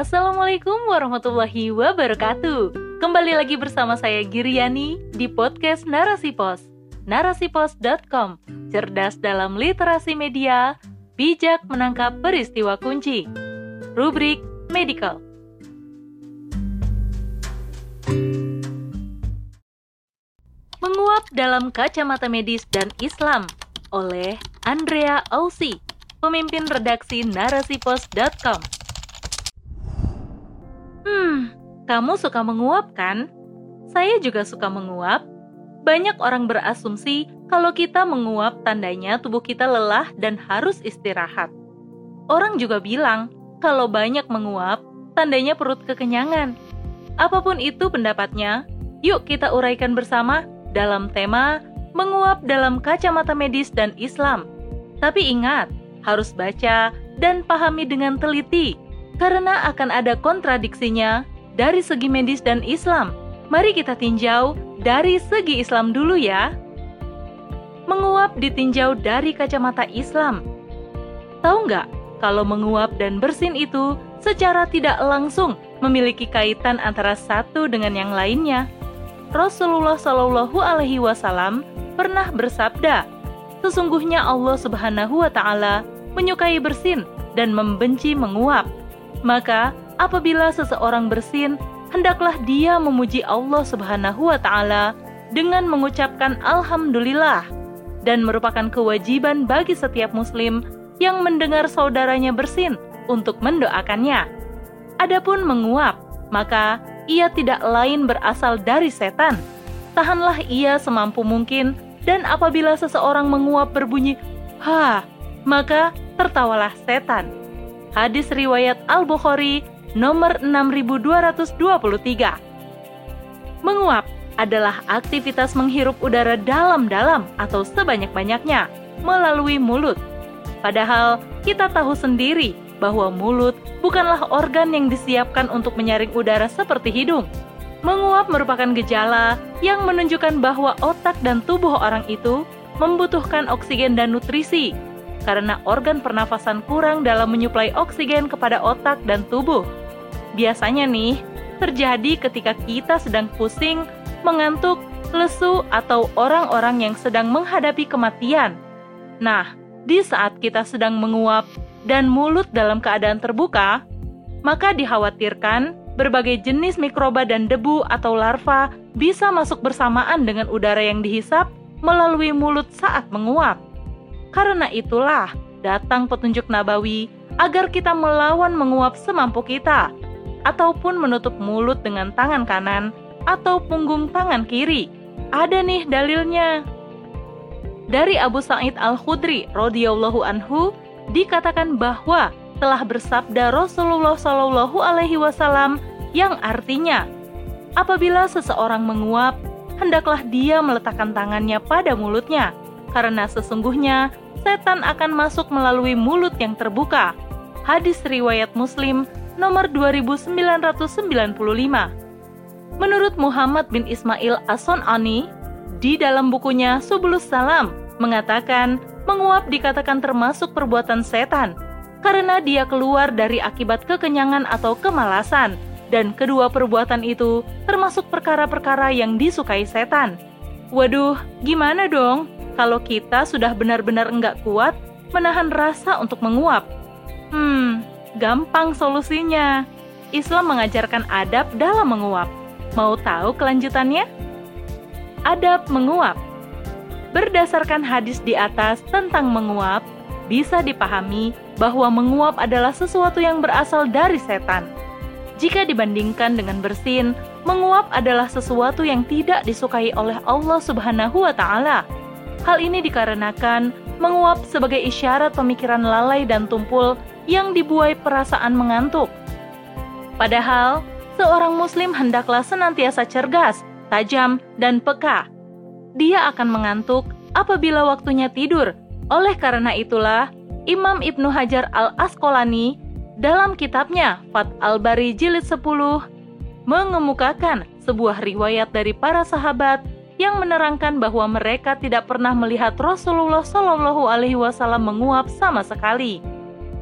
Assalamualaikum warahmatullahi wabarakatuh. Kembali lagi bersama saya Giriani di podcast Narasi Pos. Narasipos.com. Cerdas dalam literasi media, bijak menangkap peristiwa kunci. Rubrik Medical. Menguap dalam kacamata medis dan Islam oleh Andrea Ausi, pemimpin redaksi narasipos.com. kamu suka menguap kan? Saya juga suka menguap. Banyak orang berasumsi kalau kita menguap tandanya tubuh kita lelah dan harus istirahat. Orang juga bilang kalau banyak menguap tandanya perut kekenyangan. Apa pun itu pendapatnya, yuk kita uraikan bersama dalam tema menguap dalam kacamata medis dan Islam. Tapi ingat, harus baca dan pahami dengan teliti karena akan ada kontradiksinya dari segi medis dan Islam. Mari kita tinjau dari segi Islam dulu ya. Menguap ditinjau dari kacamata Islam. Tahu nggak kalau menguap dan bersin itu secara tidak langsung memiliki kaitan antara satu dengan yang lainnya? Rasulullah Shallallahu Alaihi Wasallam pernah bersabda, sesungguhnya Allah Subhanahu Wa Taala menyukai bersin dan membenci menguap. Maka, apabila seseorang bersin, hendaklah dia memuji Allah Subhanahu wa taala dengan mengucapkan alhamdulillah dan merupakan kewajiban bagi setiap muslim yang mendengar saudaranya bersin untuk mendoakannya. Adapun menguap, maka ia tidak lain berasal dari setan. Tahanlah ia semampu mungkin dan apabila seseorang menguap berbunyi ha, maka tertawalah setan Hadis riwayat Al-Bukhari nomor 6223. Menguap adalah aktivitas menghirup udara dalam-dalam atau sebanyak-banyaknya melalui mulut. Padahal kita tahu sendiri bahwa mulut bukanlah organ yang disiapkan untuk menyaring udara seperti hidung. Menguap merupakan gejala yang menunjukkan bahwa otak dan tubuh orang itu membutuhkan oksigen dan nutrisi karena organ pernafasan kurang dalam menyuplai oksigen kepada otak dan tubuh. Biasanya nih, terjadi ketika kita sedang pusing, mengantuk, lesu, atau orang-orang yang sedang menghadapi kematian. Nah, di saat kita sedang menguap dan mulut dalam keadaan terbuka, maka dikhawatirkan berbagai jenis mikroba dan debu atau larva bisa masuk bersamaan dengan udara yang dihisap melalui mulut saat menguap. Karena itulah datang petunjuk nabawi agar kita melawan menguap semampu kita, ataupun menutup mulut dengan tangan kanan atau punggung tangan kiri. Ada nih dalilnya. Dari Abu Sa'id Al-Khudri radhiyallahu anhu dikatakan bahwa telah bersabda Rasulullah Shallallahu alaihi wasallam yang artinya apabila seseorang menguap hendaklah dia meletakkan tangannya pada mulutnya karena sesungguhnya setan akan masuk melalui mulut yang terbuka. Hadis riwayat Muslim nomor 2995. Menurut Muhammad bin Ismail As-Sun'ani, di dalam bukunya Subulus Salam mengatakan menguap dikatakan termasuk perbuatan setan karena dia keluar dari akibat kekenyangan atau kemalasan dan kedua perbuatan itu termasuk perkara-perkara yang disukai setan. Waduh, gimana dong? kalau kita sudah benar-benar enggak kuat menahan rasa untuk menguap? Hmm, gampang solusinya. Islam mengajarkan adab dalam menguap. Mau tahu kelanjutannya? Adab menguap. Berdasarkan hadis di atas tentang menguap, bisa dipahami bahwa menguap adalah sesuatu yang berasal dari setan. Jika dibandingkan dengan bersin, menguap adalah sesuatu yang tidak disukai oleh Allah Subhanahu wa taala Hal ini dikarenakan menguap sebagai isyarat pemikiran lalai dan tumpul yang dibuai perasaan mengantuk. Padahal, seorang muslim hendaklah senantiasa cergas, tajam, dan peka. Dia akan mengantuk apabila waktunya tidur. Oleh karena itulah, Imam Ibnu Hajar Al-Asqalani dalam kitabnya Fat Al-Bari Jilid 10 mengemukakan sebuah riwayat dari para sahabat yang menerangkan bahwa mereka tidak pernah melihat Rasulullah Shallallahu Alaihi Wasallam menguap sama sekali.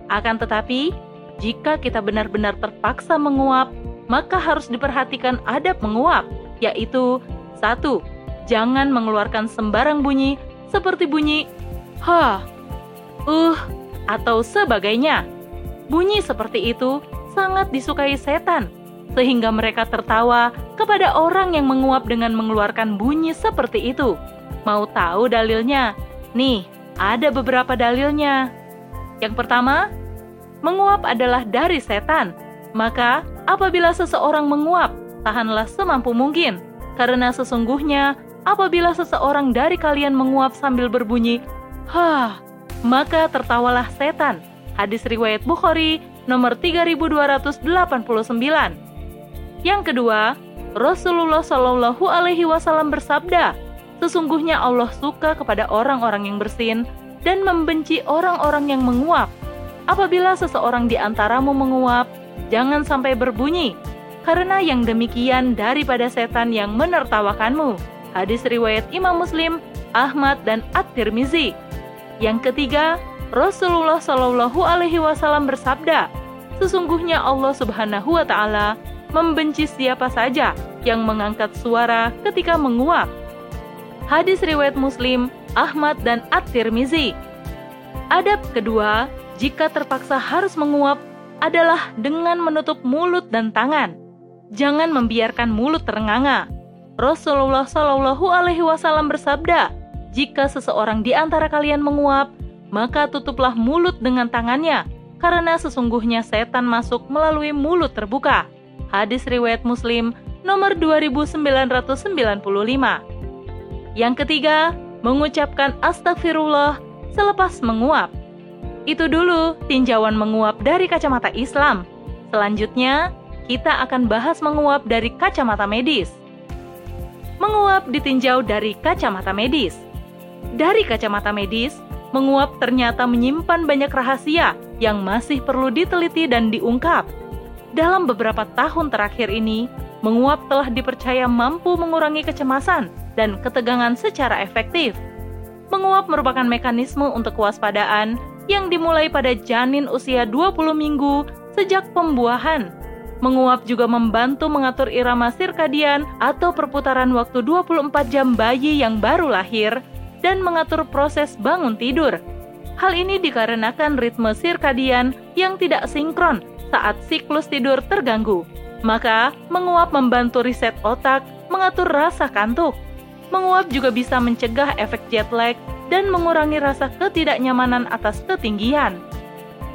Akan tetapi, jika kita benar-benar terpaksa menguap, maka harus diperhatikan adab menguap, yaitu satu, Jangan mengeluarkan sembarang bunyi seperti bunyi ha, uh, atau sebagainya. Bunyi seperti itu sangat disukai setan, sehingga mereka tertawa kepada orang yang menguap dengan mengeluarkan bunyi seperti itu. Mau tahu dalilnya? Nih, ada beberapa dalilnya. Yang pertama, menguap adalah dari setan. Maka, apabila seseorang menguap, tahanlah semampu mungkin, karena sesungguhnya apabila seseorang dari kalian menguap sambil berbunyi, "Hah," maka tertawalah setan. Hadis riwayat Bukhari nomor 3289. Yang kedua, Rasulullah Shallallahu alaihi wasallam bersabda, "Sesungguhnya Allah suka kepada orang-orang yang bersin dan membenci orang-orang yang menguap." Apabila seseorang di antaramu menguap, jangan sampai berbunyi, karena yang demikian daripada setan yang menertawakanmu. Hadis riwayat Imam Muslim, Ahmad dan At-Tirmizi. Yang ketiga, Rasulullah Shallallahu alaihi wasallam bersabda, "Sesungguhnya Allah Subhanahu wa taala membenci siapa saja yang mengangkat suara ketika menguap." Hadis riwayat Muslim, Ahmad dan At-Tirmizi. Adab kedua, jika terpaksa harus menguap adalah dengan menutup mulut dan tangan. Jangan membiarkan mulut terenganga. Rasulullah Shallallahu Alaihi Wasallam bersabda, jika seseorang di antara kalian menguap, maka tutuplah mulut dengan tangannya, karena sesungguhnya setan masuk melalui mulut terbuka. Hadis riwayat Muslim nomor 2995. Yang ketiga, mengucapkan astagfirullah selepas menguap. Itu dulu tinjauan menguap dari kacamata Islam. Selanjutnya, kita akan bahas menguap dari kacamata medis. Menguap ditinjau dari kacamata medis. Dari kacamata medis, menguap ternyata menyimpan banyak rahasia yang masih perlu diteliti dan diungkap. Dalam beberapa tahun terakhir ini, menguap telah dipercaya mampu mengurangi kecemasan dan ketegangan secara efektif. Menguap merupakan mekanisme untuk kewaspadaan yang dimulai pada janin usia 20 minggu sejak pembuahan. Menguap juga membantu mengatur irama sirkadian atau perputaran waktu 24 jam bayi yang baru lahir dan mengatur proses bangun tidur. Hal ini dikarenakan ritme sirkadian yang tidak sinkron saat siklus tidur terganggu. Maka, menguap membantu riset otak, mengatur rasa kantuk. Menguap juga bisa mencegah efek jet lag dan mengurangi rasa ketidaknyamanan atas ketinggian.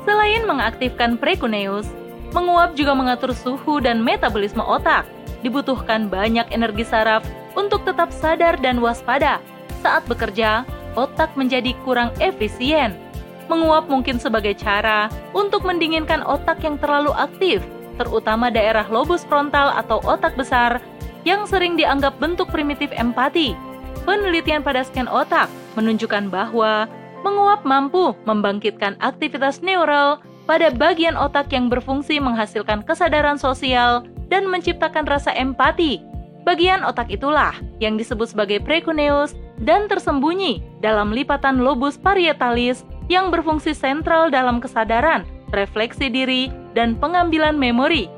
Selain mengaktifkan prekuneus, menguap juga mengatur suhu dan metabolisme otak. Dibutuhkan banyak energi saraf untuk tetap sadar dan waspada. Saat bekerja, otak menjadi kurang efisien. Menguap mungkin sebagai cara untuk mendinginkan otak yang terlalu aktif, terutama daerah lobus frontal atau otak besar yang sering dianggap bentuk primitif empati. Penelitian pada scan otak menunjukkan bahwa menguap mampu membangkitkan aktivitas neural pada bagian otak yang berfungsi menghasilkan kesadaran sosial dan menciptakan rasa empati. Bagian otak itulah yang disebut sebagai precuneus dan tersembunyi dalam lipatan lobus parietalis yang berfungsi sentral dalam kesadaran, refleksi diri, dan pengambilan memori.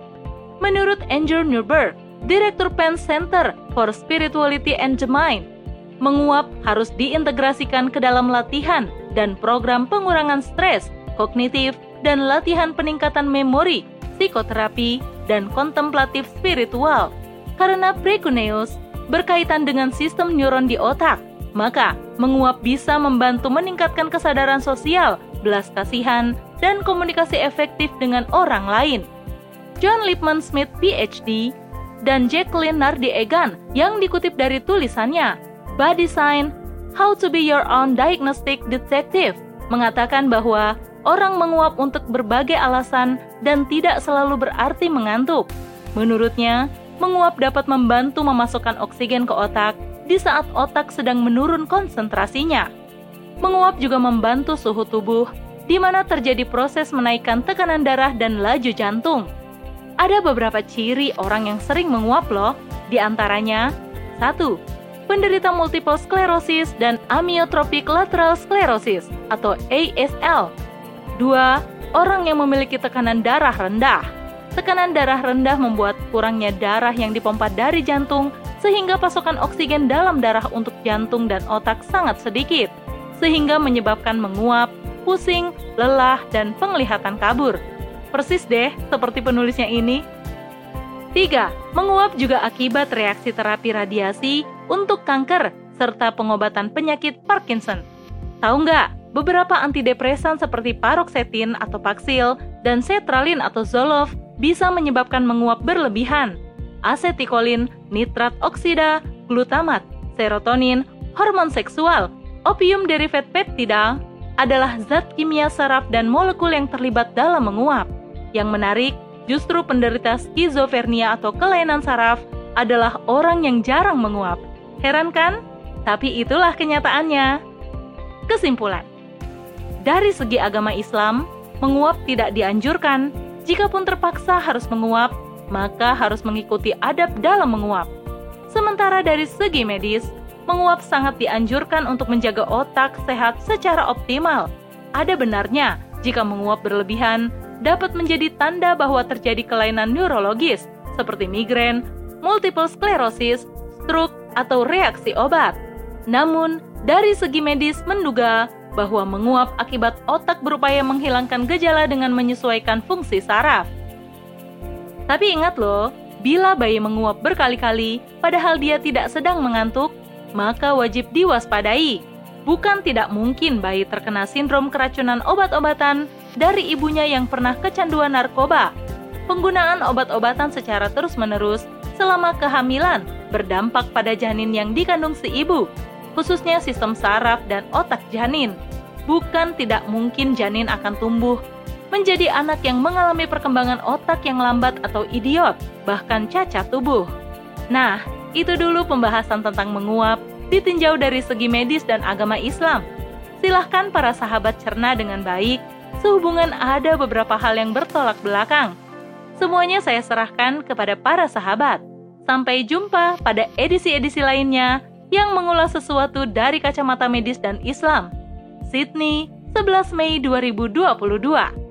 Menurut Andrew Newberg, Direktur Penn Center for Spirituality and the Mind, menguap harus diintegrasikan ke dalam latihan dan program pengurangan stres, kognitif, dan latihan peningkatan memori, psikoterapi, dan kontemplatif spiritual. Karena precuneus berkaitan dengan sistem neuron di otak, maka menguap bisa membantu meningkatkan kesadaran sosial, belas kasihan, dan komunikasi efektif dengan orang lain. John Lipman Smith PhD dan Jacqueline Nardi Egan yang dikutip dari tulisannya Body Sign, How to be Your Own Diagnostic Detective, mengatakan bahwa orang menguap untuk berbagai alasan dan tidak selalu berarti mengantuk. Menurutnya, menguap dapat membantu memasukkan oksigen ke otak di saat otak sedang menurun konsentrasinya. Menguap juga membantu suhu tubuh, di mana terjadi proses menaikkan tekanan darah dan laju jantung. Ada beberapa ciri orang yang sering menguap loh, di antaranya 1 penderita multiple sclerosis dan amyotrophic lateral sclerosis atau ASL. 2. orang yang memiliki tekanan darah rendah. Tekanan darah rendah membuat kurangnya darah yang dipompa dari jantung sehingga pasokan oksigen dalam darah untuk jantung dan otak sangat sedikit, sehingga menyebabkan menguap, pusing, lelah, dan penglihatan kabur. Persis deh seperti penulisnya ini. 3. Menguap juga akibat reaksi terapi radiasi untuk kanker serta pengobatan penyakit Parkinson. Tahu nggak, beberapa antidepresan seperti paroxetin atau Paxil dan sertralin atau Zoloft bisa menyebabkan menguap berlebihan. Asetikolin, nitrat oksida, glutamat, serotonin, hormon seksual, opium derivat peptida adalah zat kimia saraf dan molekul yang terlibat dalam menguap. Yang menarik, justru penderita skizofrenia atau kelainan saraf adalah orang yang jarang menguap. Heran kan? Tapi itulah kenyataannya. Kesimpulan. Dari segi agama Islam, menguap tidak dianjurkan. Jikapun terpaksa harus menguap, maka harus mengikuti adab dalam menguap. Sementara dari segi medis, menguap sangat dianjurkan untuk menjaga otak sehat secara optimal. Ada benarnya jika menguap berlebihan dapat menjadi tanda bahwa terjadi kelainan neurologis seperti migrain, multiple sclerosis, stroke, atau reaksi obat. Namun, dari segi medis menduga bahwa menguap akibat otak berupaya menghilangkan gejala dengan menyesuaikan fungsi saraf. Tapi ingat loh, bila bayi menguap berkali-kali padahal dia tidak sedang mengantuk, maka wajib diwaspadai. Bukan tidak mungkin bayi terkena sindrom keracunan obat-obatan dari ibunya yang pernah kecanduan narkoba. Penggunaan obat-obatan secara terus-menerus selama kehamilan berdampak pada janin yang dikandung si ibu, khususnya sistem saraf dan otak janin. Bukan tidak mungkin janin akan tumbuh menjadi anak yang mengalami perkembangan otak yang lambat atau idiot, bahkan cacat tubuh. Nah, itu dulu pembahasan tentang menguap ditinjau dari segi medis dan agama Islam. Silahkan para sahabat cerna dengan baik, sehubungan ada beberapa hal yang bertolak belakang. Semuanya saya serahkan kepada para sahabat. Sampai jumpa pada edisi-edisi lainnya yang mengulas sesuatu dari kacamata medis dan Islam. Sydney, 11 Mei 2022